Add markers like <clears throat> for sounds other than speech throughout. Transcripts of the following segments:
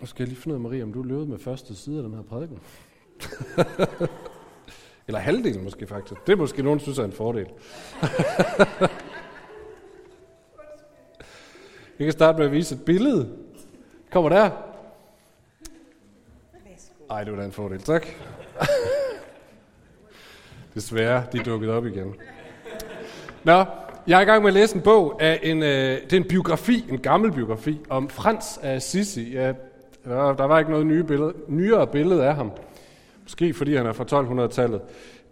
Nu skal jeg lige finde ud af, Marie, om du løbet med første side af den her prædiken. <laughs> Eller halvdelen måske faktisk. Det er måske nogen, synes er en fordel. <laughs> jeg kan starte med at vise et billede. Kommer der? Ej, det var da en fordel. Tak. <laughs> Desværre, de er dukket op igen. Nå, jeg er i gang med at læse en bog af en, øh, det er en biografi, en gammel biografi, om Frans af Assisi. Ja, der, der var ikke noget nye billede, nyere billede af ham. Måske fordi han er fra 1200-tallet.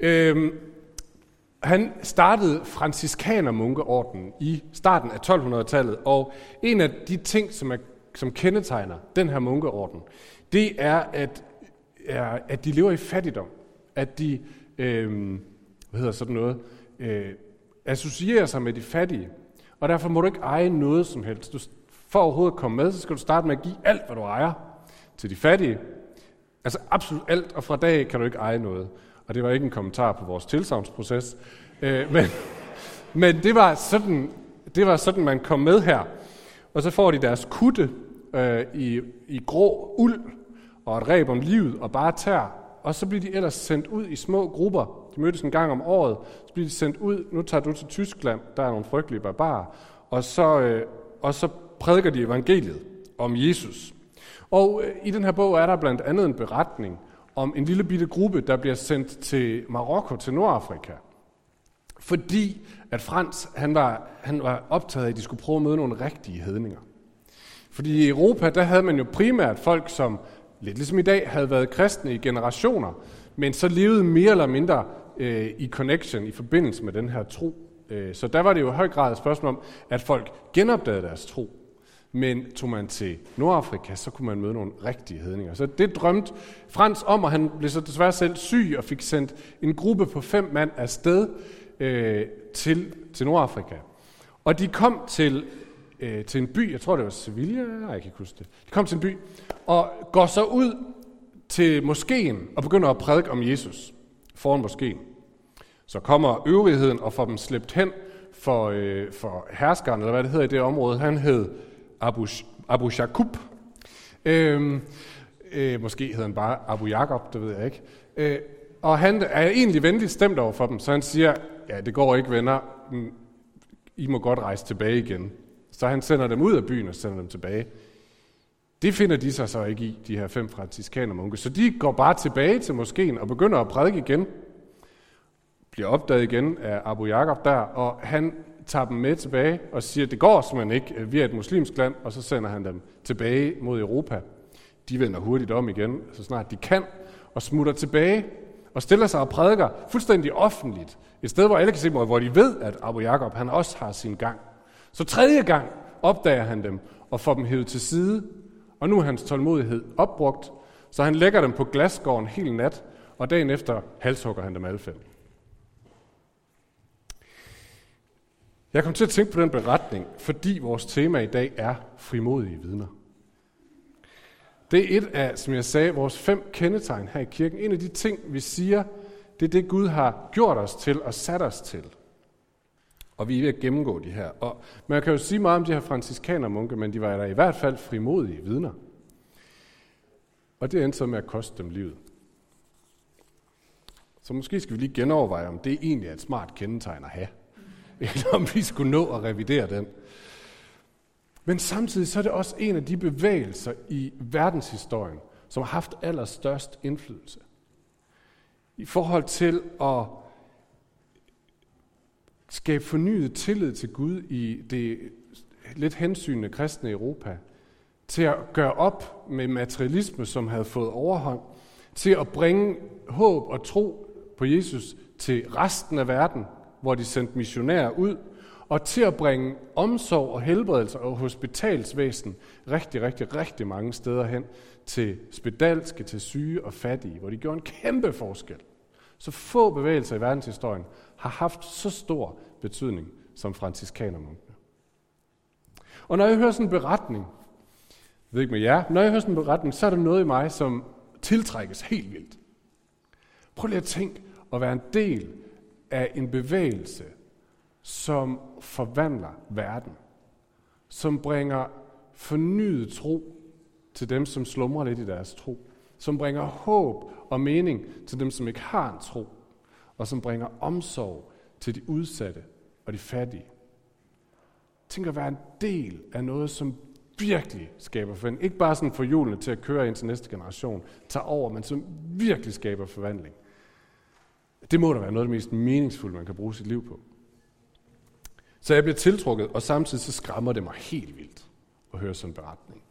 Øhm, han startede franciskanermunkeordenen i starten af 1200-tallet, og en af de ting, som, er, som kendetegner den her munkeorden, det er at, er, at de lever i fattigdom. At de, øhm, hvad hedder sådan noget, øh, associerer sig med de fattige. Og derfor må du ikke eje noget som helst. Du, for overhovedet at komme med, så skal du starte med at give alt, hvad du ejer, til de fattige. Altså absolut alt, og fra dag kan du ikke eje noget. Og det var ikke en kommentar på vores tilsavnsproces. Øh, men, <laughs> men det var, sådan, det var sådan, man kom med her. Og så får de deres kutte øh, i, i grå uld og et reb om livet og bare tær. Og så bliver de ellers sendt ud i små grupper. De mødtes en gang om året. Så bliver de sendt ud. Nu tager du til Tyskland. Der er nogle frygtelige barbarer. Og så, øh, og så prædiker de evangeliet om Jesus. Og øh, i den her bog er der blandt andet en beretning om en lille bitte gruppe, der bliver sendt til Marokko, til Nordafrika. Fordi at Frans han var, han var optaget af, at de skulle prøve at møde nogle rigtige hedninger. Fordi i Europa, der havde man jo primært folk, som lidt ligesom i dag havde været kristne i generationer, men så levede mere eller mindre øh, i connection, i forbindelse med den her tro. Øh, så der var det jo i høj grad et spørgsmål om, at folk genopdagede deres tro. Men tog man til Nordafrika, så kunne man møde nogle rigtige hedninger. Så det drømte Frans om, og han blev så desværre selv syg og fik sendt en gruppe på fem mand afsted øh, til, til Nordafrika. Og de kom til, øh, til en by, jeg tror det var Sevilla, nej, jeg kan ikke huske det. De kom til en by, og går så ud til moskeen og begynder at prædike om Jesus foran moskeen. Så kommer øvrigheden og får dem slæbt hen for, øh, for herskeren, eller hvad det hedder i det område. Han hed Abu, Abu Shakub. Øhm, øh, måske hedder han bare Abu Jakob, det ved jeg ikke. Øh, og han er egentlig venligt stemt over for dem, så han siger, ja, det går ikke, venner. Mm, I må godt rejse tilbage igen. Så han sender dem ud af byen og sender dem tilbage. Det finder de sig så ikke i, de her fem franciskanermunke. Så de går bare tilbage til moskeen og begynder at prædike igen. Bliver opdaget igen af Abu Jakob der, og han tager dem med tilbage og siger, at det går simpelthen ikke. Vi er et muslimsk land, og så sender han dem tilbage mod Europa. De vender hurtigt om igen, så snart de kan, og smutter tilbage og stiller sig og prædiker fuldstændig offentligt. Et sted, hvor alle kan se, hvor de ved, at Abu Jakob han også har sin gang. Så tredje gang opdager han dem og får dem hævet til side, og nu er hans tålmodighed opbrugt, så han lægger dem på glasgården hele nat, og dagen efter halshugger han dem alle fem. Jeg kom til at tænke på den beretning, fordi vores tema i dag er frimodige vidner. Det er et af, som jeg sagde, vores fem kendetegn her i kirken. En af de ting, vi siger, det er det, Gud har gjort os til og sat os til. Og vi er ved at gennemgå de her. Og man kan jo sige meget om de her franciskanermunke, men de var der i hvert fald frimodige vidner. Og det endte så med at koste dem livet. Så måske skal vi lige genoverveje, om det egentlig er et smart kendetegn at have. Eller om vi skulle nå at revidere den. Men samtidig så er det også en af de bevægelser i verdenshistorien, som har haft allerstørst indflydelse. I forhold til at skabe fornyet tillid til Gud i det lidt hensynende kristne Europa, til at gøre op med materialisme, som havde fået overhånd, til at bringe håb og tro på Jesus til resten af verden, hvor de sendte missionærer ud, og til at bringe omsorg og helbredelse og hospitalsvæsen rigtig, rigtig, rigtig mange steder hen til spedalske, til syge og fattige, hvor de gjorde en kæmpe forskel. Så få bevægelser i verdenshistorien har haft så stor betydning som franciskanermunkene. Og når jeg hører sådan en beretning, jeg ved ikke med jer, når jeg hører sådan en beretning, så er der noget i mig, som tiltrækkes helt vildt. Prøv lige at tænke at være en del af en bevægelse, som forvandler verden. Som bringer fornyet tro til dem, som slumrer lidt i deres tro. Som bringer håb og mening til dem, som ikke har en tro. Og som bringer omsorg til de udsatte og de fattige. Tænk at være en del af noget, som virkelig skaber forvandling. Ikke bare sådan for hjulene til at køre ind til næste generation, tager over, men som virkelig skaber forvandling. Det må da være noget af det mest meningsfulde, man kan bruge sit liv på. Så jeg bliver tiltrukket, og samtidig så skræmmer det mig helt vildt at høre sådan en beretning.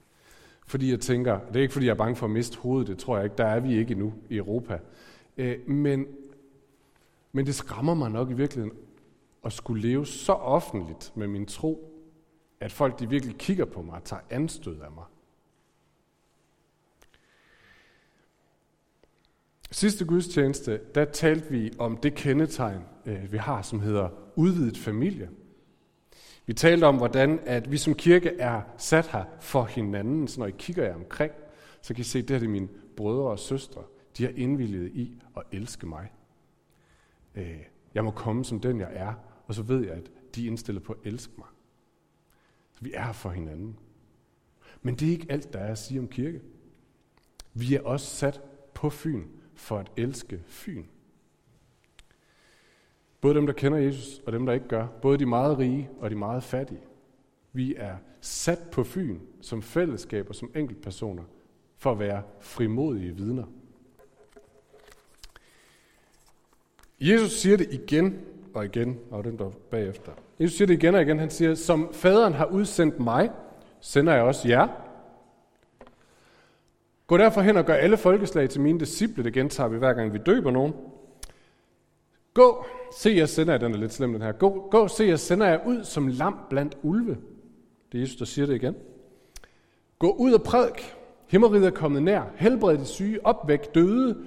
Fordi jeg tænker, det er ikke fordi jeg er bange for at miste hovedet, det tror jeg ikke, der er vi ikke endnu i Europa. Øh, men, men det skræmmer mig nok i virkeligheden at skulle leve så offentligt med min tro, at folk de virkelig kigger på mig og tager anstød af mig. Sidste gudstjeneste, der talte vi om det kendetegn, øh, vi har, som hedder udvidet familie. Vi talte om, hvordan at vi som kirke er sat her for hinanden. Så når I kigger jer omkring, så kan I se, at det er mine brødre og søstre. De har indvilliget i at elske mig. Øh, jeg må komme som den, jeg er, og så ved jeg, at de er indstillet på at elske mig. Så vi er her for hinanden. Men det er ikke alt, der er at sige om kirke. Vi er også sat på Fyn for at elske Fyn. Både dem, der kender Jesus, og dem, der ikke gør. Både de meget rige og de meget fattige. Vi er sat på Fyn som fællesskaber, som enkeltpersoner, for at være frimodige vidner. Jesus siger det igen og igen, og den der bagefter. Jesus siger det igen og igen. Han siger, som faderen har udsendt mig, sender jeg også jer. Gå derfor hen og gør alle folkeslag til mine disciple. Det gentager vi hver gang vi døber nogen. Gå, se jeg sender jer, den er lidt slem den her. Gå, gå, se jeg sender jer ud som lam blandt ulve. Det er Jesus, der siger det igen. Gå ud og prædik. Himmeriget er kommet nær. Helbred de syge. Opvæk døde.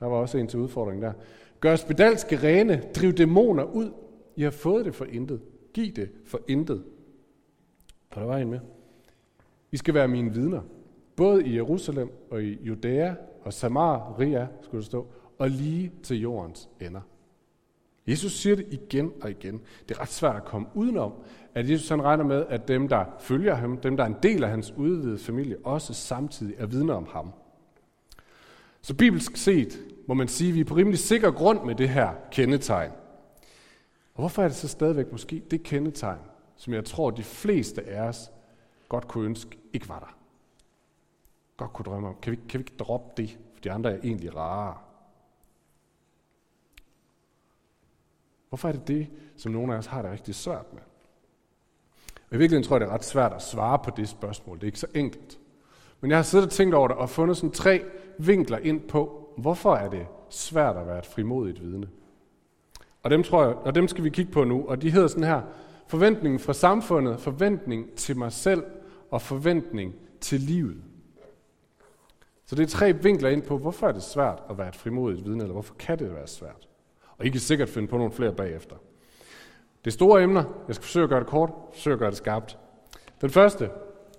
Der var også en til udfordring der. Gør spedalske rene. Driv dæmoner ud. I har fået det for intet. Giv det for intet. Og der var en med. I skal være mine vidner. Både i Jerusalem og i Judæa og Samaria, skulle det stå, og lige til jordens ender. Jesus siger det igen og igen. Det er ret svært at komme udenom, at Jesus han regner med, at dem, der følger ham, dem, der er en del af hans udvidede familie, også samtidig er vidner om ham. Så bibelsk set må man sige, at vi er på rimelig sikker grund med det her kendetegn. Og hvorfor er det så stadigvæk måske det kendetegn, som jeg tror, de fleste af os godt kunne ønske ikke var der? Godt kunne drømme om. Kan vi, kan vi ikke droppe det, for de andre er egentlig rare? Hvorfor er det det, som nogle af os har det rigtig svært med? Og i virkeligheden tror jeg, det er ret svært at svare på det spørgsmål. Det er ikke så enkelt. Men jeg har siddet og tænkt over det og fundet sådan tre vinkler ind på, hvorfor er det svært at være et frimodigt vidne. Og dem, tror jeg, og dem skal vi kigge på nu, og de hedder sådan her, forventningen fra samfundet, forventning til mig selv og forventning til livet. Så det er tre vinkler ind på, hvorfor er det svært at være et frimodigt vidne, eller hvorfor kan det være svært. Og I kan sikkert finde på nogle flere bagefter. Det er store emner. Jeg skal forsøge at gøre det kort, forsøge at gøre det skarpt. Den første,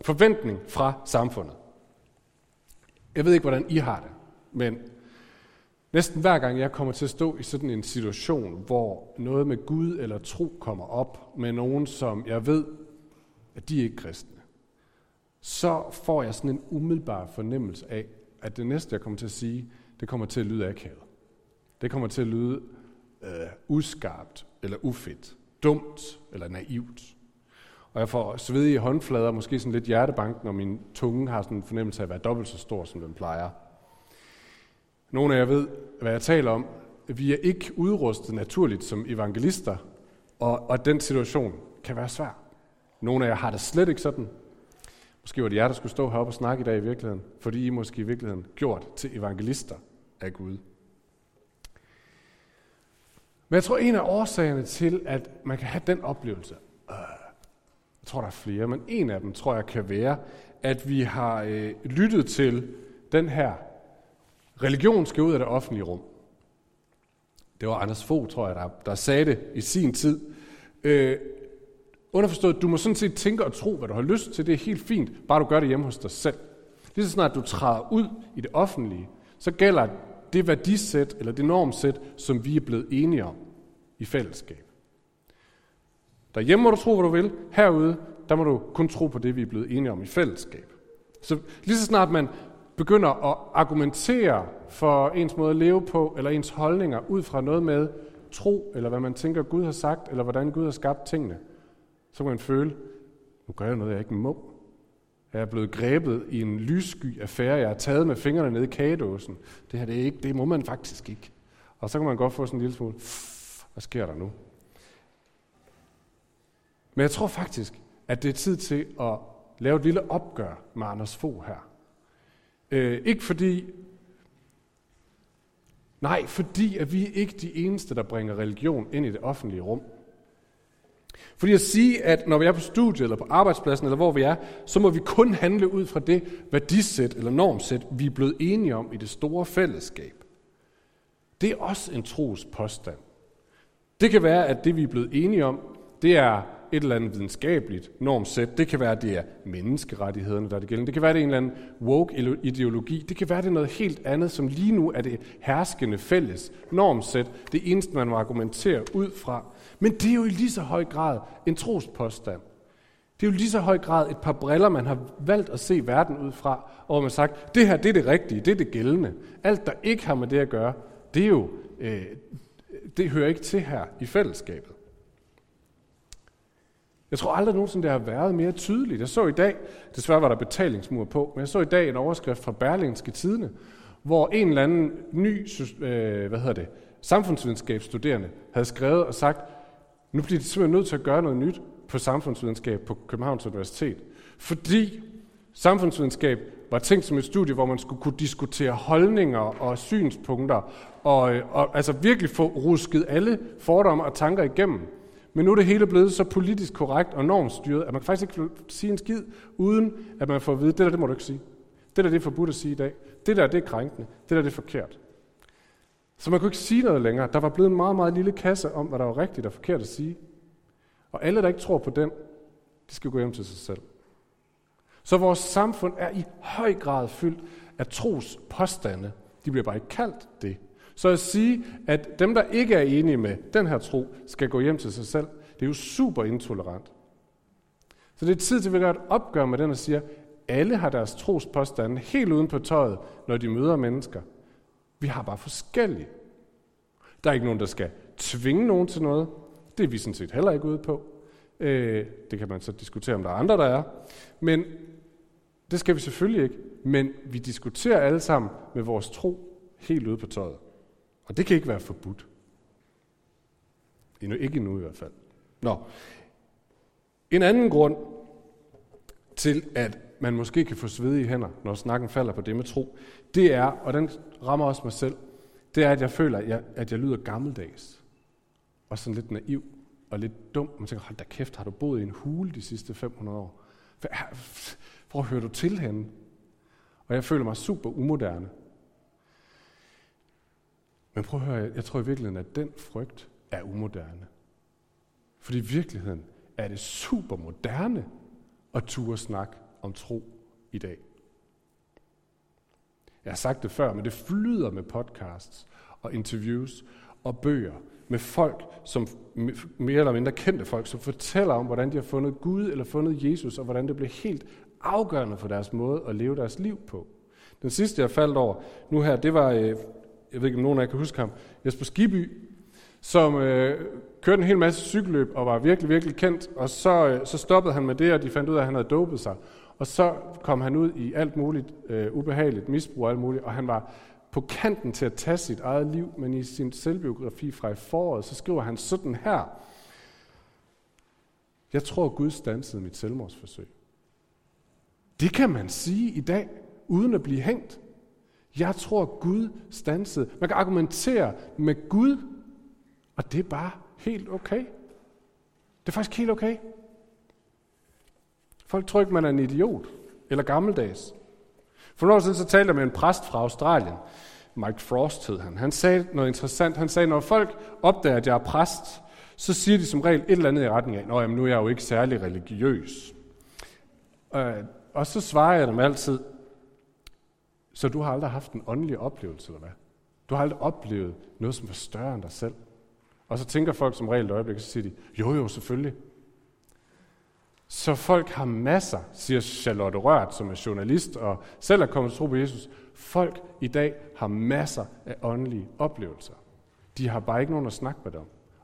forventning fra samfundet. Jeg ved ikke, hvordan I har det, men næsten hver gang jeg kommer til at stå i sådan en situation, hvor noget med Gud eller tro kommer op med nogen, som jeg ved, at de er ikke kristne, så får jeg sådan en umiddelbar fornemmelse af, at det næste, jeg kommer til at sige, det kommer til at lyde akavet. Det kommer til at lyde øh, uskarpt eller ufedt, dumt eller naivt. Og jeg får svedige håndflader, måske sådan lidt hjertebank, når min tunge har sådan en fornemmelse af at være dobbelt så stor, som den plejer. Nogle af jer ved, hvad jeg taler om. Vi er ikke udrustet naturligt som evangelister, og, og den situation kan være svær. Nogle af jer har det slet ikke sådan. Måske var det jer, der skulle stå heroppe og snakke i dag i virkeligheden, fordi I måske i virkeligheden gjort til evangelister af Gud. Men jeg tror, en af årsagerne til, at man kan have den oplevelse, øh, jeg tror, der er flere, men en af dem tror jeg kan være, at vi har øh, lyttet til den her religion skal ud af det offentlige rum. Det var Anders Fogh, tror jeg, der, der sagde det i sin tid. Øh, underforstået, du må sådan set tænke og tro, hvad du har lyst til. Det er helt fint, bare du gør det hjemme hos dig selv. Lige så snart du træder ud i det offentlige, så gælder det værdisæt eller det normsæt, som vi er blevet enige om i fællesskab. Derhjemme må du tro, hvad du vil. Herude, der må du kun tro på det, vi er blevet enige om i fællesskab. Så lige så snart man begynder at argumentere for ens måde at leve på, eller ens holdninger, ud fra noget med tro, eller hvad man tænker, Gud har sagt, eller hvordan Gud har skabt tingene, så kan man føle, nu gør jeg noget, jeg ikke må. Jeg er blevet grebet i en lyssky affære, jeg har taget med fingrene ned i kagedåsen. Det her, det, er ikke, det må man faktisk ikke. Og så kan man godt få sådan en lille smule, hvad sker der nu? Men jeg tror faktisk, at det er tid til at lave et lille opgør med Anders Fogh her. Øh, ikke fordi, nej, fordi at vi er ikke de eneste, der bringer religion ind i det offentlige rum. Fordi at sige, at når vi er på studiet, eller på arbejdspladsen, eller hvor vi er, så må vi kun handle ud fra det værdisæt eller normsæt, vi er blevet enige om i det store fællesskab. Det er også en tros påstand. Det kan være, at det vi er blevet enige om, det er et eller andet videnskabeligt normsæt. Det kan være, at det er menneskerettighederne, der er det gældende. Det kan være, at det er en eller anden woke-ideologi. Det kan være, at det er noget helt andet, som lige nu er det herskende fælles normsæt. Det eneste, man må argumentere ud fra. Men det er jo i lige så høj grad en trospåstand. Det er jo lige så høj grad et par briller, man har valgt at se verden ud fra, og man har sagt, det her det er det rigtige, det er det gældende. Alt, der ikke har med det at gøre, det er jo, øh, det hører ikke til her i fællesskabet. Jeg tror aldrig nogensinde, det har været mere tydeligt. Jeg så i dag, desværre var der betalingsmur på, men jeg så i dag en overskrift fra Berlingske Tidene, hvor en eller anden ny øh, hvad hedder det, samfundsvidenskabsstuderende havde skrevet og sagt, nu bliver de simpelthen nødt til at gøre noget nyt på samfundsvidenskab på Københavns Universitet. Fordi samfundsvidenskab var tænkt som et studie, hvor man skulle kunne diskutere holdninger og synspunkter, og, og altså virkelig få rusket alle fordomme og tanker igennem. Men nu er det hele blevet så politisk korrekt og normstyret, at man faktisk ikke kan sige en skid, uden at man får at vide, det der, det må du ikke sige. Det der, det er forbudt at sige i dag. Det der, det er krænkende. Det der, det er forkert. Så man kunne ikke sige noget længere. Der var blevet en meget, meget lille kasse om, hvad der var rigtigt og forkert at sige. Og alle, der ikke tror på den, de skal gå hjem til sig selv. Så vores samfund er i høj grad fyldt af tros påstande. De bliver bare ikke kaldt det. Så at sige, at dem, der ikke er enige med den her tro, skal gå hjem til sig selv, det er jo super intolerant. Så det er tid til, at vi gør et opgør med den og siger, alle har deres trospåstande helt uden på tøjet, når de møder mennesker. Vi har bare forskellige. Der er ikke nogen, der skal tvinge nogen til noget. Det er vi sådan set heller ikke ude på. Øh, det kan man så diskutere, om der er andre, der er. Men det skal vi selvfølgelig ikke. Men vi diskuterer alle sammen med vores tro helt ude på tøjet. Og det kan ikke være forbudt. Endnu, ikke endnu i hvert fald. Nå. En anden grund til, at man måske kan få svedige hænder, når snakken falder på det med tro, det er, og den rammer også mig selv, det er, at jeg føler, at jeg, at jeg lyder gammeldags. Og sådan lidt naiv og lidt dum. Man tænker, hold da kæft, har du boet i en hule de sidste 500 år? Hvor hører du til henne? Og jeg føler mig super umoderne. Men prøv at høre, jeg tror i virkeligheden, at den frygt er umoderne. Fordi i virkeligheden er det super moderne at turde snak om tro i dag. Jeg har sagt det før, men det flyder med podcasts og interviews og bøger med folk, som mere eller mindre kendte folk, som fortæller om, hvordan de har fundet Gud eller fundet Jesus, og hvordan det blev helt afgørende for deres måde at leve deres liv på. Den sidste, jeg faldt over nu her, det var øh, jeg ved ikke, om nogen af jer kan huske ham, Jesper Skiby, som øh, kørte en hel masse cykelløb og var virkelig, virkelig kendt, og så, øh, så stoppede han med det, og de fandt ud af, at han havde dopet sig. Og så kom han ud i alt muligt øh, ubehageligt misbrug alt muligt, og han var på kanten til at tage sit eget liv, men i sin selvbiografi fra i foråret, så skriver han sådan her. Jeg tror, Gud stansede mit selvmordsforsøg. Det kan man sige i dag, uden at blive hængt. Jeg tror, Gud stansede. Man kan argumentere med Gud, og det er bare helt okay. Det er faktisk helt okay. Folk tror ikke, man er en idiot eller gammeldags. For nogle år siden så talte jeg med en præst fra Australien. Mike Frost hed han. Han sagde noget interessant. Han sagde, når folk opdager, at jeg er præst, så siger de som regel et eller andet i retning af, at nu er jeg jo ikke særlig religiøs. Øh, og så svarer jeg dem altid, så du har aldrig haft en åndelig oplevelse, eller hvad? Du har aldrig oplevet noget, som var større end dig selv. Og så tænker folk som regel et øjeblik, så siger de, jo jo, selvfølgelig. Så folk har masser, siger Charlotte Rørt, som er journalist og selv er kommet til tro på Jesus. Folk i dag har masser af åndelige oplevelser. De har bare ikke nogen at snakke med dem,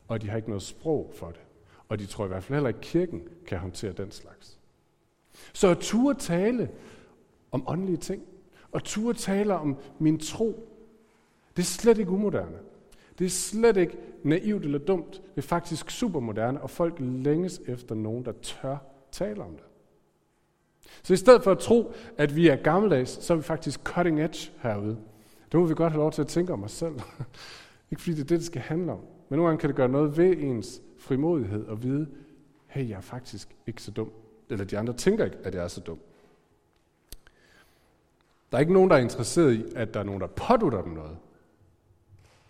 og de har ikke noget sprog for det. Og de tror i hvert fald heller ikke, at kirken kan håndtere den slags. Så at turde tale om åndelige ting, og turde tale om min tro, det er slet ikke umoderne. Det er slet ikke naivt eller dumt. Det er faktisk super moderne, og folk længes efter nogen, der tør tale om det. Så i stedet for at tro, at vi er gammeldags, så er vi faktisk cutting edge herude. Det må vi godt have lov til at tænke om os selv. <laughs> ikke fordi det er det, det skal handle om. Men nogle gange kan det gøre noget ved ens frimodighed og vide, hey, jeg er faktisk ikke så dum. Eller de andre tænker ikke, at jeg er så dum. Der er ikke nogen, der er interesseret i, at der er nogen, der pådutter dem noget.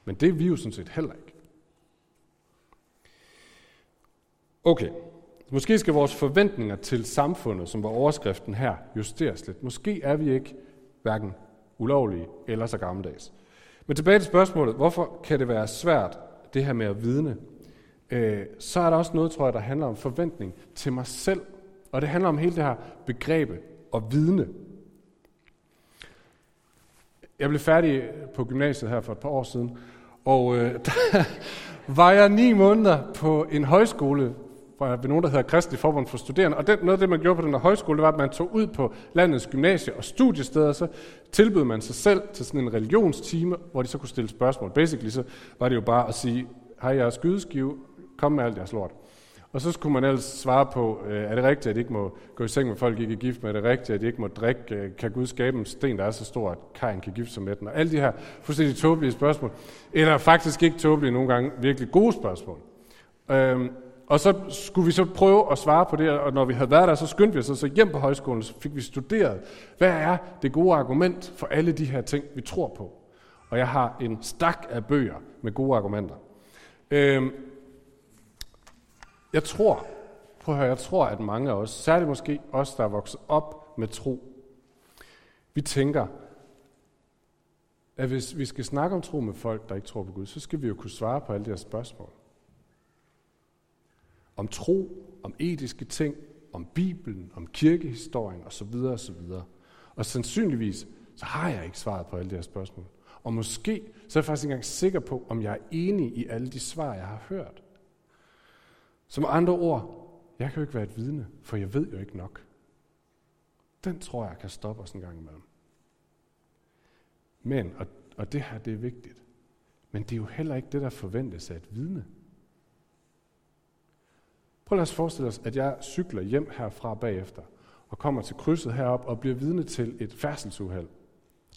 Men det er vi jo sådan set heller ikke. Okay, måske skal vores forventninger til samfundet, som var overskriften her, justeres lidt. Måske er vi ikke hverken ulovlige eller så gammeldags. Men tilbage til spørgsmålet, hvorfor kan det være svært, det her med at vidne? Øh, så er der også noget, tror jeg, der handler om forventning til mig selv. Og det handler om hele det her begreb at vidne. Jeg blev færdig på gymnasiet her for et par år siden, og øh, <laughs> der var jeg ni måneder på en højskole, ved nogen, der hedder Kristelig Forbund for Studerende. Og den, noget af det, man gjorde på den der højskole, det var, at man tog ud på landets gymnasier og studiesteder, og så tilbød man sig selv til sådan en religionstime, hvor de så kunne stille spørgsmål. Basically så var det jo bare at sige, hej, jeg er skydeskive, kom med alt jeres lort. Og så skulle man ellers svare på, øh, er det rigtigt, at de ikke må gå i seng med folk, ikke er gift med? Er det rigtigt, at de ikke må drikke? Øh, kan Gud skabe en sten, der er så stor, at kajen kan gifte sig med den? Og alle de her fuldstændig tåbelige spørgsmål. Eller faktisk ikke tåbelige, nogle gange virkelig gode spørgsmål. Øhm, og så skulle vi så prøve at svare på det, og når vi havde været der, så skyndte vi os så hjem på højskolen, så fik vi studeret, hvad er det gode argument for alle de her ting, vi tror på. Og jeg har en stak af bøger med gode argumenter. Øhm, jeg tror, prøv at høre, jeg tror, at mange af os, særligt måske os, der er vokset op med tro, vi tænker, at hvis vi skal snakke om tro med folk, der ikke tror på Gud, så skal vi jo kunne svare på alle de her spørgsmål. Om tro, om etiske ting, om Bibelen, om kirkehistorien osv. osv. Og sandsynligvis, så har jeg ikke svaret på alle de her spørgsmål. Og måske så er jeg faktisk ikke engang sikker på, om jeg er enig i alle de svar, jeg har hørt. Som andre ord, jeg kan jo ikke være et vidne, for jeg ved jo ikke nok. Den tror jeg kan stoppe os en gang imellem. Men, og, og det her det er vigtigt, men det er jo heller ikke det, der forventes af et vidne. Prøv at os forestille os, at jeg cykler hjem herfra bagefter, og kommer til krydset herop og bliver vidne til et færdselsuheld.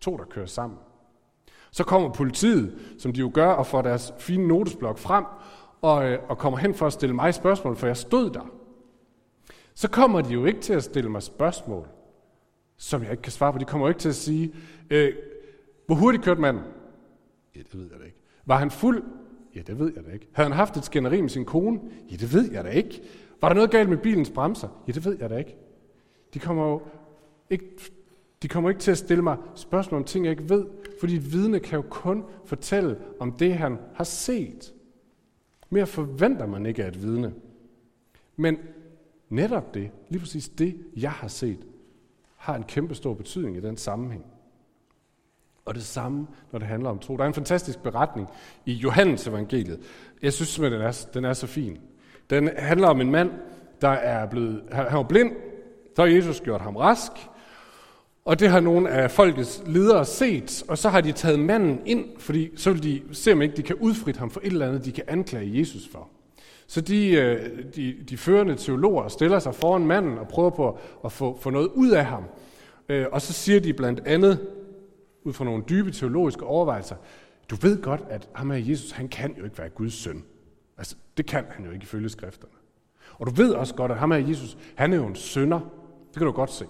To, der kører sammen. Så kommer politiet, som de jo gør, og får deres fine notesblok frem, og, øh, og kommer hen for at stille mig spørgsmål, for jeg stod der. Så kommer de jo ikke til at stille mig spørgsmål, som jeg ikke kan svare på. De kommer jo ikke til at sige, øh, hvor hurtigt kørte manden? Ja, det ved jeg ikke. Var han fuld? Ja, det ved jeg da ikke. Havde han haft et skænderi med sin kone? Ja, det ved jeg da ikke. Var der noget galt med bilens bremser? Ja, det ved jeg da ikke. De kommer jo ikke, de kommer ikke til at stille mig spørgsmål om ting, jeg ikke ved, fordi et vidne kan jo kun fortælle om det, han har set. Mere forventer man ikke af et vidne. Men netop det, lige præcis det, jeg har set, har en kæmpe stor betydning i den sammenhæng. Og det samme, når det handler om tro. Der er en fantastisk beretning i Johannes evangeliet. Jeg synes simpelthen, den er, den er så fin. Den handler om en mand, der er blevet, han var blind, så har Jesus gjort ham rask, og det har nogle af folkets ledere set, og så har de taget manden ind, fordi så vil de se, om ikke de kan udfrit ham for et eller andet, de kan anklage Jesus for. Så de, øh, de, de førende teologer stiller sig foran manden og prøver på at få, få noget ud af ham. Øh, og så siger de blandt andet, ud fra nogle dybe teologiske overvejelser, du ved godt, at ham her Jesus, han kan jo ikke være Guds søn. Altså, det kan han jo ikke ifølge skrifterne. Og du ved også godt, at ham her Jesus, han er jo en sønder. Det kan du godt se.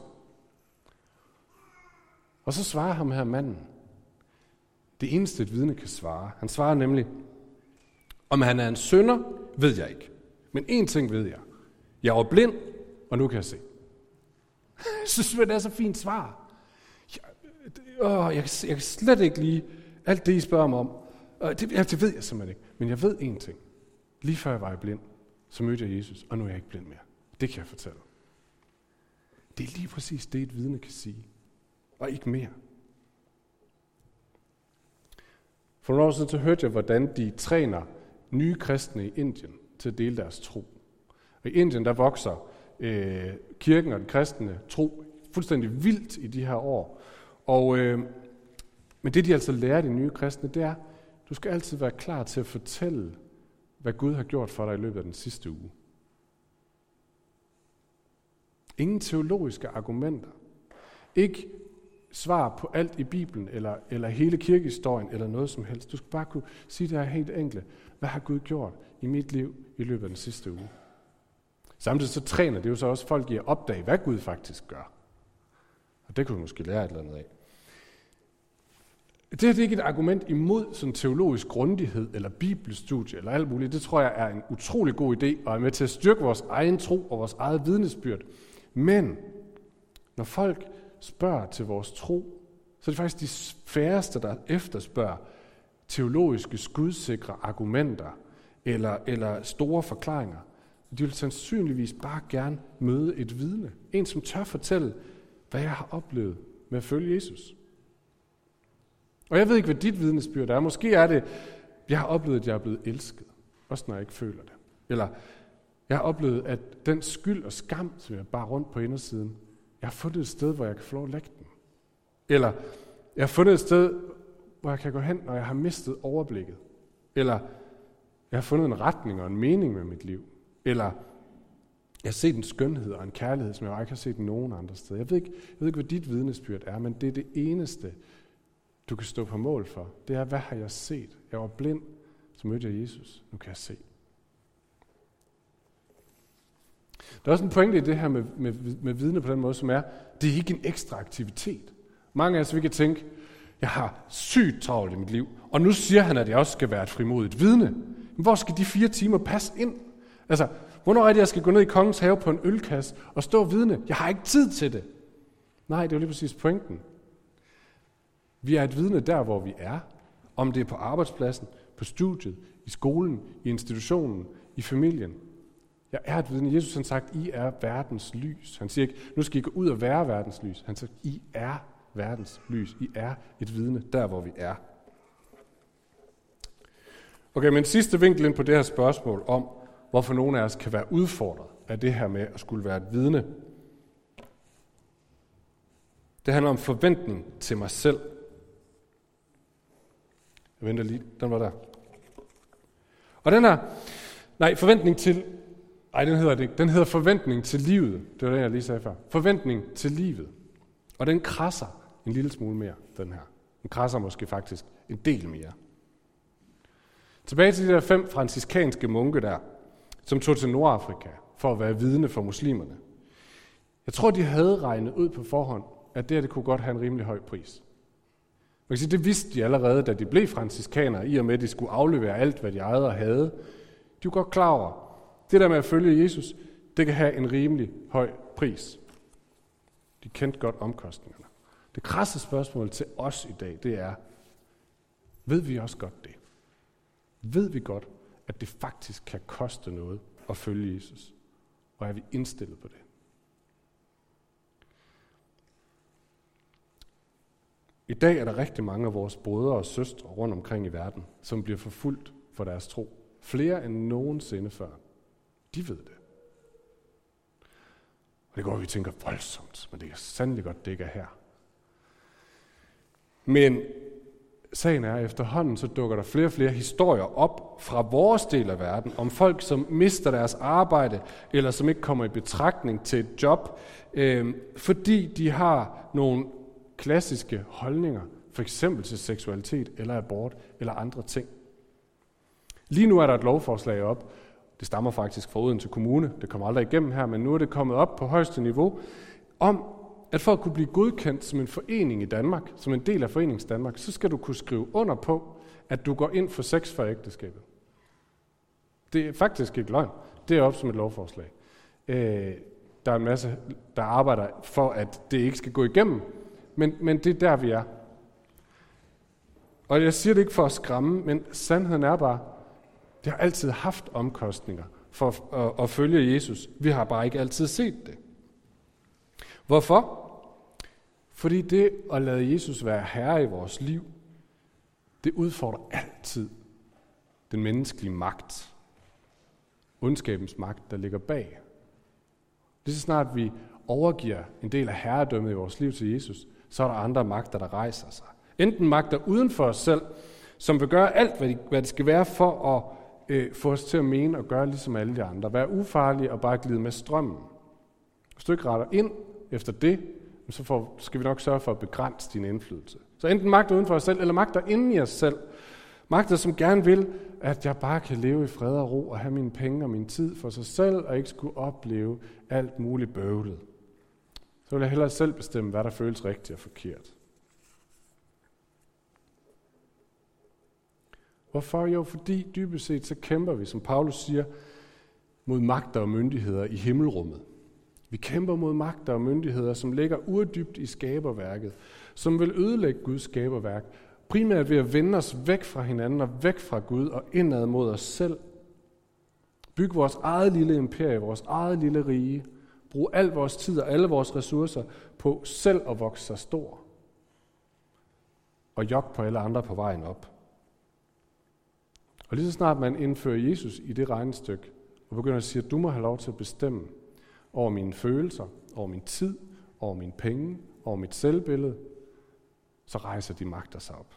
Og så svarer ham her manden. Det eneste et vidne kan svare. Han svarer nemlig, om han er en sønder, ved jeg ikke. Men én ting ved jeg. Jeg var blind, og nu kan jeg se. <laughs> Jeg synes, det er så fint svar. Øh, åh, jeg, jeg kan slet ikke lige alt det, I spørger mig om. Øh, det, ja, det ved jeg simpelthen ikke. Men jeg ved én ting. Lige før jeg var blind, så mødte jeg Jesus, og nu er jeg ikke blind mere. Det kan jeg fortælle. Det er lige præcis det, et vidne kan sige. Og ikke mere. For nogle år siden så hørte jeg, hvordan de træner nye kristne i Indien til at dele deres tro. Og I Indien der vokser øh, kirken og den kristne tro fuldstændig vildt i de her år. Og, øh, men det de altså lærer de nye kristne, det er, du skal altid være klar til at fortælle, hvad Gud har gjort for dig i løbet af den sidste uge. Ingen teologiske argumenter. Ikke svar på alt i Bibelen, eller, eller hele kirkehistorien, eller noget som helst. Du skal bare kunne sige det her helt enkle. Hvad har Gud gjort i mit liv i løbet af den sidste uge? Samtidig så træner det jo så også folk i at opdage, hvad Gud faktisk gør. Og det kunne du måske lære et eller andet af. Det her det er ikke et argument imod sådan teologisk grundighed, eller bibelstudie, eller alt muligt. Det tror jeg er en utrolig god idé, og er med til at styrke vores egen tro og vores eget vidnesbyrd. Men når folk spørger til vores tro, så er det faktisk de færreste, der efterspørger teologiske skudsikre argumenter eller, eller store forklaringer. De vil sandsynligvis bare gerne møde et vidne. En, som tør fortælle, hvad jeg har oplevet med at følge Jesus. Og jeg ved ikke, hvad dit vidnesbyrd er. Måske er det, jeg har oplevet, at jeg er blevet elsket. Også når jeg ikke føler det. Eller jeg har oplevet, at den skyld og skam, som jeg bare rundt på indersiden, jeg har fundet et sted, hvor jeg kan få lov at lægge den. Eller jeg har fundet et sted, hvor jeg kan gå hen, når jeg har mistet overblikket. Eller jeg har fundet en retning og en mening med mit liv. Eller jeg har set en skønhed og en kærlighed, som jeg ikke har set nogen andre steder. Jeg ved ikke, jeg ved ikke hvad dit vidnesbyrd er, men det er det eneste, du kan stå på mål for. Det er, hvad har jeg set? Jeg var blind, så mødte jeg Jesus. Nu kan jeg se. Der er også en pointe i det her med, med, med vidne på den måde, som er, det er ikke en ekstra aktivitet. Mange af os vi kan tænke, jeg har sygt travlt i mit liv, og nu siger han, at jeg også skal være et frimodigt vidne. Men hvor skal de fire timer passe ind? Altså, hvornår er det, jeg skal gå ned i kongens have på en ølkasse og stå vidne? Jeg har ikke tid til det. Nej, det er jo lige præcis pointen. Vi er et vidne der, hvor vi er. Om det er på arbejdspladsen, på studiet, i skolen, i institutionen, i familien. Jeg er et vidne. Jesus har sagt, I er verdens lys. Han siger ikke, nu skal I gå ud og være verdens lys. Han siger, I er verdens lys. I er et vidne der, hvor vi er. Okay, men sidste vinkel ind på det her spørgsmål om, hvorfor nogle af os kan være udfordret af det her med at skulle være et vidne. Det handler om forventning til mig selv. Jeg venter lige, den var der. Og den her, nej, forventning til, nej, den hedder det ikke, den hedder forventning til livet. Det var det, jeg lige sagde før. Forventning til livet. Og den krasser en lille smule mere, den her. Den krasser måske faktisk en del mere. Tilbage til de der fem franciskanske munke der, som tog til Nordafrika for at være vidne for muslimerne. Jeg tror, de havde regnet ud på forhånd, at det her det kunne godt have en rimelig høj pris. Man kan sige, det vidste de allerede, da de blev franciskanere, i og med, at de skulle aflevere alt, hvad de ejede og havde. De var godt klar over, det der med at følge Jesus, det kan have en rimelig høj pris. De kendte godt omkostningerne. Det krasse spørgsmål til os i dag, det er, ved vi også godt det? Ved vi godt, at det faktisk kan koste noget at følge Jesus? Og er vi indstillet på det? I dag er der rigtig mange af vores brødre og søstre rundt omkring i verden, som bliver forfulgt for deres tro. Flere end nogensinde før. De ved det. Og det går, at vi tænker voldsomt, men det er sandelig godt, det ikke er her. Men sagen er, at efterhånden så dukker der flere og flere historier op fra vores del af verden, om folk, som mister deres arbejde, eller som ikke kommer i betragtning til et job, øh, fordi de har nogle klassiske holdninger, for eksempel til seksualitet eller abort eller andre ting. Lige nu er der et lovforslag op, det stammer faktisk fra Odense Kommune, det kommer aldrig igennem her, men nu er det kommet op på højeste niveau, om at for at kunne blive godkendt som en forening i Danmark, som en del af Forenings Danmark, så skal du kunne skrive under på, at du går ind for sex for ægteskabet. Det er faktisk ikke løgn. Det er op som et lovforslag. Øh, der er en masse, der arbejder for, at det ikke skal gå igennem, men, men det er der, vi er. Og jeg siger det ikke for at skræmme, men sandheden er bare, det har altid haft omkostninger for at, at, at følge Jesus. Vi har bare ikke altid set det. Hvorfor? Fordi det at lade Jesus være herre i vores liv, det udfordrer altid den menneskelige magt. Ondskabens magt, der ligger bag. Lige så snart vi overgiver en del af herredømmet i vores liv til Jesus, så er der andre magter, der rejser sig. Enten magter uden for os selv, som vil gøre alt, hvad, de, hvad det skal være for at øh, få os til at mene og gøre ligesom alle de andre. Være ufarlige og bare glide med strømmen. Hvis du ikke retter ind efter det, så får, skal vi nok sørge for at begrænse din indflydelse. Så enten magter uden for os selv, eller magter inden i os selv. Magter, som gerne vil, at jeg bare kan leve i fred og ro og have mine penge og min tid for sig selv, og ikke skulle opleve alt muligt bøvlet. Så vil jeg hellere selv bestemme, hvad der føles rigtigt og forkert. Hvorfor? Jo, fordi dybest set så kæmper vi, som Paulus siger, mod magter og myndigheder i himmelrummet. Vi kæmper mod magter og myndigheder, som ligger urdybt i skaberværket, som vil ødelægge Guds skaberværk, primært ved at vende os væk fra hinanden og væk fra Gud og indad mod os selv. Bygge vores eget lille imperie, vores eget lille rige bruge al vores tid og alle vores ressourcer på selv at vokse sig stor. Og jog på alle andre på vejen op. Og lige så snart man indfører Jesus i det regnestykke, og begynder at sige, at du må have lov til at bestemme over mine følelser, over min tid, over mine penge, over mit selvbillede, så rejser de magter sig op.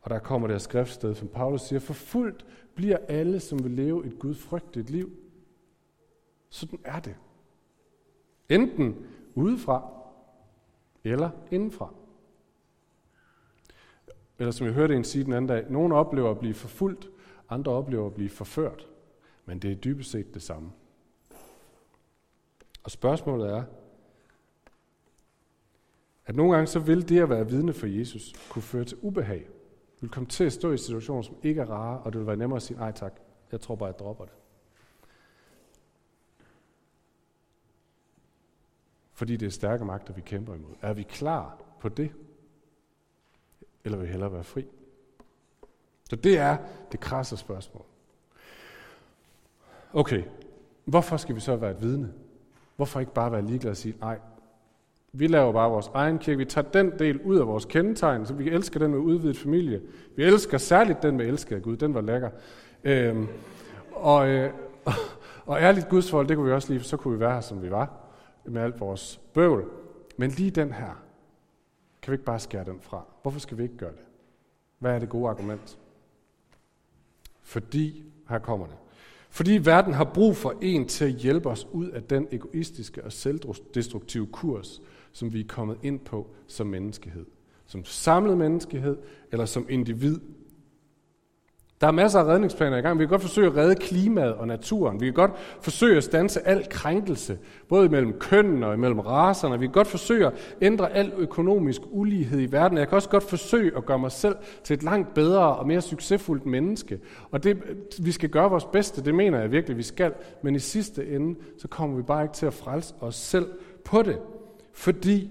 Og der kommer det her skriftsted, som Paulus siger, for fuldt bliver alle, som vil leve et gudfrygtigt liv. Sådan er det. Enten udefra, eller indenfra. Eller som jeg hørte en sige den anden dag, nogle oplever at blive forfulgt, andre oplever at blive forført. Men det er dybest set det samme. Og spørgsmålet er, at nogle gange så vil det at være vidne for Jesus kunne føre til ubehag. Du vil komme til at stå i situationer, som ikke er rare, og det vil være nemmere at sige, nej tak, jeg tror bare, jeg dropper det. Fordi det er stærke magter, vi kæmper imod. Er vi klar på det? Eller vil vi hellere være fri? Så det er det krasse spørgsmål. Okay, hvorfor skal vi så være et vidne? Hvorfor ikke bare være ligeglad og sige, nej, vi laver bare vores egen kirke. Vi tager den del ud af vores kendetegn, så vi elsker den med udvidet familie. Vi elsker særligt den med elsker Gud. Den var lækker. Øhm, og, øh, <laughs> og ærligt gudsforhold, det kunne vi også lige, så kunne vi være her, som vi var, med alt vores bøvl. Men lige den her, kan vi ikke bare skære den fra? Hvorfor skal vi ikke gøre det? Hvad er det gode argument? Fordi, her kommer det, fordi verden har brug for en til at hjælpe os ud af den egoistiske og selvdestruktive kurs, som vi er kommet ind på som menneskehed. Som samlet menneskehed eller som individ der er masser af redningsplaner i gang. Vi kan godt forsøge at redde klimaet og naturen. Vi kan godt forsøge at stanse al krænkelse, både mellem kønnen og mellem raserne. Vi kan godt forsøge at ændre al økonomisk ulighed i verden. Jeg kan også godt forsøge at gøre mig selv til et langt bedre og mere succesfuldt menneske. Og det, vi skal gøre vores bedste, det mener jeg virkelig, vi skal. Men i sidste ende, så kommer vi bare ikke til at frelse os selv på det. Fordi,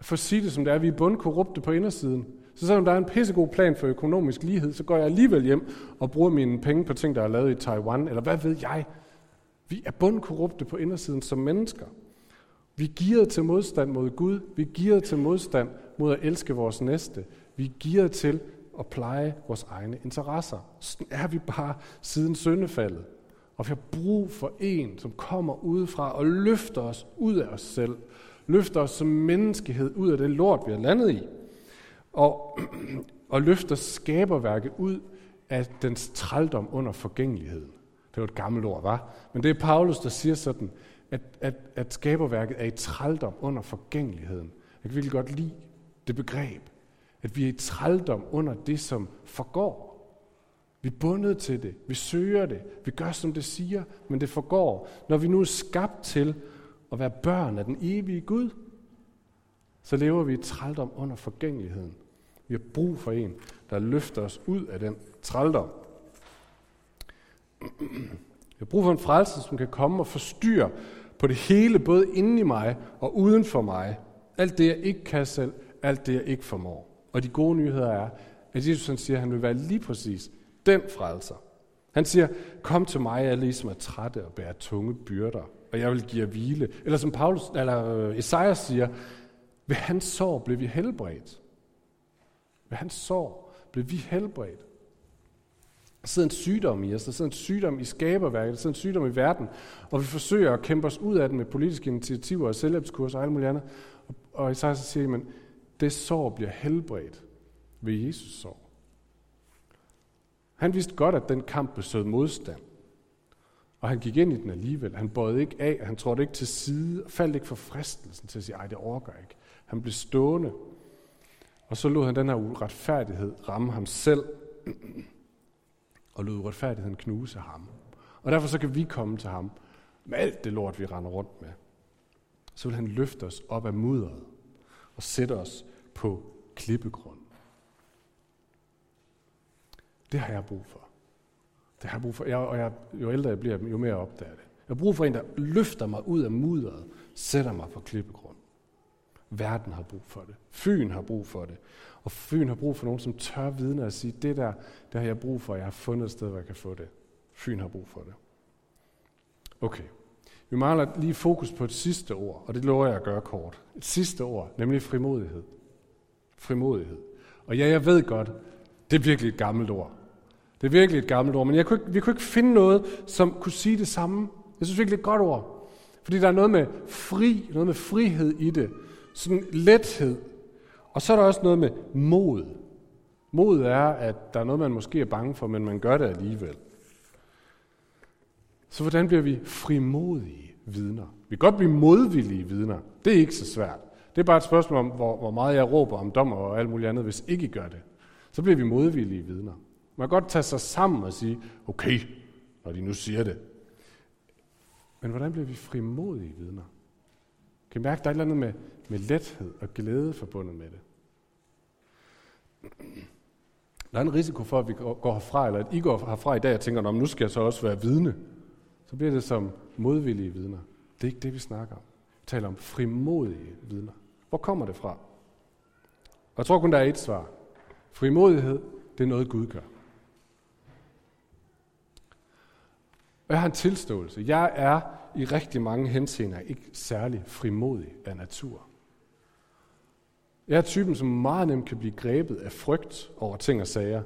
for at sige det som det er, vi er bundkorrupte på indersiden. Så selvom der er en pissegod plan for økonomisk lighed, så går jeg alligevel hjem og bruger mine penge på ting, der er lavet i Taiwan, eller hvad ved jeg. Vi er bundkorrupte på indersiden som mennesker. Vi er gearet til modstand mod Gud. Vi er gearet til modstand mod at elske vores næste. Vi er gearet til at pleje vores egne interesser. Sådan er vi bare siden syndefaldet. Og vi har brug for en, som kommer udefra og løfter os ud af os selv. Løfter os som menneskehed ud af det lort, vi har landet i og, <clears throat> og løfter skaberværket ud af dens trældom under forgængeligheden. Det var et gammelt ord, var. Men det er Paulus, der siger sådan, at, at, at skaberværket er i trældom under forgængeligheden. Jeg kan virkelig godt lide det begreb, at vi er i trældom under det, som forgår. Vi er bundet til det. Vi søger det. Vi gør, som det siger, men det forgår. Når vi nu er skabt til at være børn af den evige Gud, så lever vi i trældom under forgængeligheden. Vi har brug for en, der løfter os ud af den trældom. <clears throat> Vi har brug for en frelse, som kan komme og forstyrre på det hele, både inden i mig og uden for mig. Alt det, jeg ikke kan selv, alt det, jeg ikke formår. Og de gode nyheder er, at Jesus han siger, at han vil være lige præcis den frelser. Han siger, kom til mig, alle I som er trætte og bærer tunge byrder, og jeg vil give jer hvile. Eller som Paulus, eller øh, Esajas siger, ved hans sår blev vi helbredt. Ved hans sår blev vi helbredt. Der sidder en sygdom i os, der sidder en sygdom i skaberværket, der sidder en sygdom i verden, og vi forsøger at kæmpe os ud af den med politiske initiativer og selvhjælpskurser og alt muligt andet. Og, og så siger man, det sår bliver helbredt ved Jesus sår. Han vidste godt, at den kamp besød modstand. Og han gik ind i den alligevel. Han bøjede ikke af, han trådte ikke til side, og faldt ikke for fristelsen til at sige, ej, det overgår ikke. Han blev stående. Og så lod han den her uretfærdighed ramme ham selv, og lod uretfærdigheden knuse ham. Og derfor så kan vi komme til ham med alt det lort, vi render rundt med. Så vil han løfte os op af mudderet og sætte os på klippegrund. Det har jeg brug for. Det har jeg brug for. Jeg, og jeg, jo ældre jeg bliver, jo mere opdager det. Jeg har brug for en, der løfter mig ud af mudderet, sætter mig på klippegrund. Verden har brug for det. Fyn har brug for det. Og Fyn har brug for nogen, som tør vidne og sige, det der, det har jeg brug for, jeg har fundet et sted, hvor jeg kan få det. Fyn har brug for det. Okay. Vi mangler lige fokus på et sidste ord, og det lover jeg at gøre kort. Et sidste ord, nemlig frimodighed. Frimodighed. Og ja, jeg ved godt, det er virkelig et gammelt ord. Det er virkelig et gammelt ord, men jeg kunne ikke, vi kunne ikke finde noget, som kunne sige det samme. Jeg synes virkelig, det er et godt ord. Fordi der er noget med fri, noget med frihed i det. Sådan lethed. Og så er der også noget med mod. Mod er, at der er noget, man måske er bange for, men man gør det alligevel. Så hvordan bliver vi frimodige vidner? Vi kan godt blive modvillige vidner. Det er ikke så svært. Det er bare et spørgsmål om, hvor, hvor meget jeg råber om dommer og alt muligt andet, hvis ikke I gør det. Så bliver vi modvillige vidner. Man kan godt tage sig sammen og sige, okay, når de nu siger det. Men hvordan bliver vi frimodige vidner? Kan I mærke, der er et eller andet med, med lethed og glæde forbundet med det? Der er en risiko for, at vi går herfra, eller at I går herfra i dag og tænker, nu skal jeg så også være vidne. Så bliver det som modvillige vidner. Det er ikke det, vi snakker om. Vi taler om frimodige vidner. Hvor kommer det fra? Og jeg tror kun, der er et svar. Frimodighed, det er noget, Gud gør. Og jeg har en tilståelse. Jeg er i rigtig mange henseender ikke særlig frimodig af natur. Jeg er typen, som meget nemt kan blive grebet af frygt over ting og sager.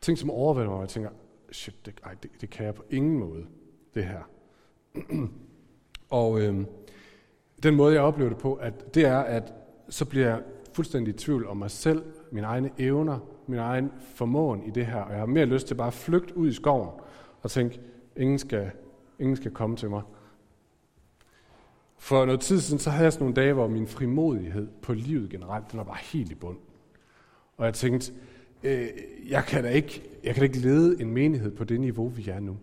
Ting, som overvælder mig, og jeg tænker, shit, det, ej, det, det kan jeg på ingen måde, det her. <clears throat> og øh, den måde, jeg oplever det på, at det er, at så bliver jeg fuldstændig i tvivl om mig selv, mine egne evner, min egen formåen i det her, og jeg har mere lyst til bare at flygte ud i skoven og tænke, ingen skal, ingen skal komme til mig. For noget tid siden, så havde jeg sådan nogle dage, hvor min frimodighed på livet generelt, den var bare helt i bund. Og jeg tænkte, øh, jeg, kan da ikke, jeg kan da ikke lede en menighed på det niveau, vi er nu.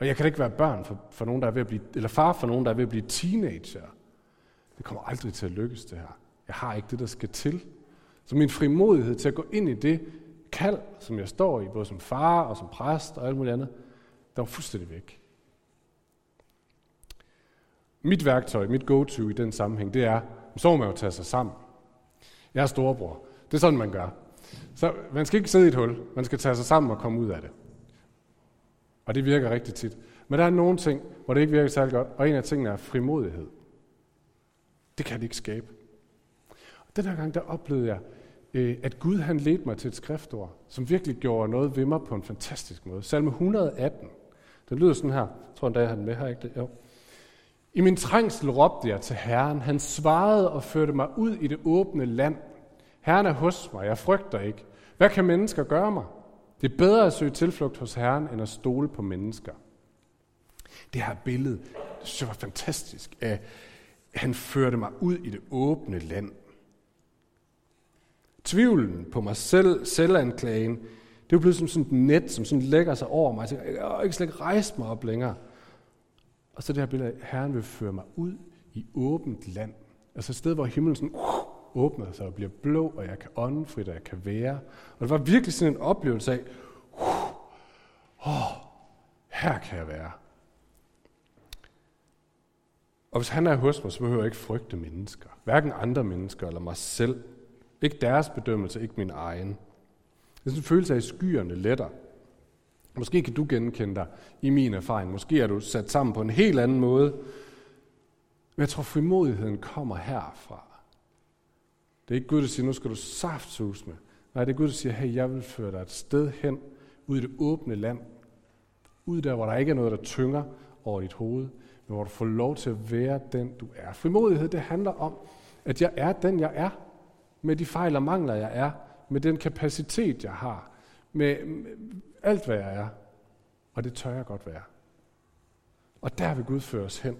Og jeg kan da ikke være børn for, for nogen, der er ved at blive, eller far for nogen, der er ved at blive teenager. Det kommer aldrig til at lykkes, det her. Jeg har ikke det, der skal til. Så min frimodighed til at gå ind i det kald, som jeg står i, både som far og som præst og alt muligt andet, der var fuldstændig væk. Mit værktøj, mit go-to i den sammenhæng, det er, så må man jo tage sig sammen. Jeg er storebror. Det er sådan, man gør. Så man skal ikke sidde i et hul. Man skal tage sig sammen og komme ud af det. Og det virker rigtig tit. Men der er nogle ting, hvor det ikke virker særlig godt, og en af tingene er frimodighed. Det kan det ikke skabe. Og den her gang, der oplevede jeg, øh, at Gud han ledte mig til et skriftord, som virkelig gjorde noget ved mig på en fantastisk måde. Salme 118. den lyder sådan her. Jeg tror endda, jeg har den med her, ikke det? Jo. I min trængsel råbte jeg til Herren. Han svarede og førte mig ud i det åbne land. Herren er hos mig, jeg frygter ikke. Hvad kan mennesker gøre mig? Det er bedre at søge tilflugt hos Herren, end at stole på mennesker. Det her billede, det synes jeg var fantastisk. At han førte mig ud i det åbne land. Tvivlen på mig selv, selvanklagen, det er blevet som sådan et net, som sådan lægger sig over mig. Jeg jeg kan ikke slet ikke rejse mig op længere. Og så det her billede af, Herren vil føre mig ud i åbent land. Altså et sted, hvor himlen sådan, uh, åbner sig og bliver blå, og jeg kan åndefrit, og jeg kan være. Og det var virkelig sådan en oplevelse af, uh, oh, her kan jeg være. Og hvis han er hos mig, så behøver jeg ikke frygte mennesker. Hverken andre mennesker eller mig selv. Ikke deres bedømmelse, ikke min egen. Det er sådan en følelse af, at skyerne letter. Måske kan du genkende dig i min erfaring. Måske er du sat sammen på en helt anden måde. Men jeg tror, frimodigheden kommer herfra. Det er ikke Gud, der siger, nu skal du saftsus med. Nej, det er Gud, der siger, hey, jeg vil føre dig et sted hen, ud i det åbne land. Ud der, hvor der ikke er noget, der tynger over dit hoved, men hvor du får lov til at være den, du er. Frimodighed, det handler om, at jeg er den, jeg er. Med de fejl og mangler, jeg er. Med den kapacitet, jeg har. Med, med alt, hvad jeg er. Og det tør jeg godt være. Og der vil Gud føre os hen.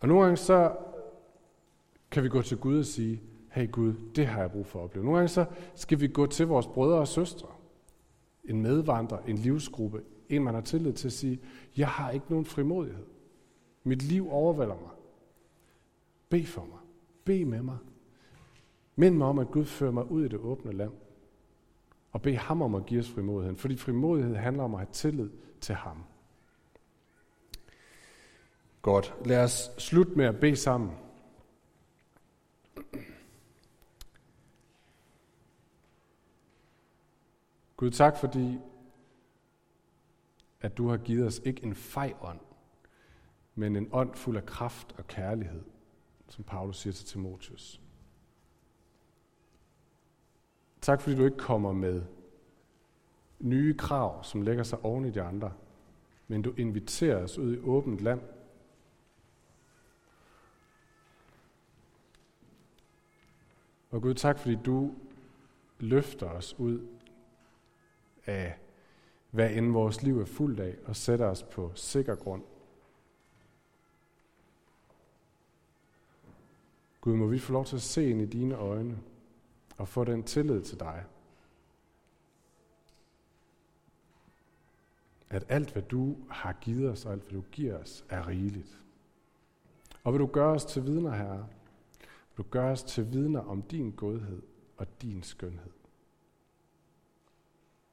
Og nogle gange så kan vi gå til Gud og sige, hey Gud, det har jeg brug for at opleve. Nogle gange så skal vi gå til vores brødre og søstre, en medvandrer, en livsgruppe, en man har tillid til at sige, jeg har ikke nogen frimodighed. Mit liv overvælder mig. Be for mig. Be med mig. Mind mig om, at Gud fører mig ud i det åbne land. Og bed ham om at give os frimodigheden. Fordi frimodighed handler om at have tillid til ham. Godt. Lad os slutte med at bede sammen. Gud, tak fordi, at du har givet os ikke en fej ånd, men en ånd fuld af kraft og kærlighed, som Paulus siger til Timotheus. Tak fordi du ikke kommer med nye krav, som lægger sig oven i de andre, men du inviterer os ud i åbent land. Og Gud, tak fordi du løfter os ud af, hvad end vores liv er fuldt af, og sætter os på sikker grund. Gud, må vi få lov til at se ind i dine øjne, og få den tillid til dig. At alt, hvad du har givet os, og alt, hvad du giver os, er rigeligt. Og vil du gøre os til vidner, Herre? Vil du gøre os til vidner om din godhed og din skønhed?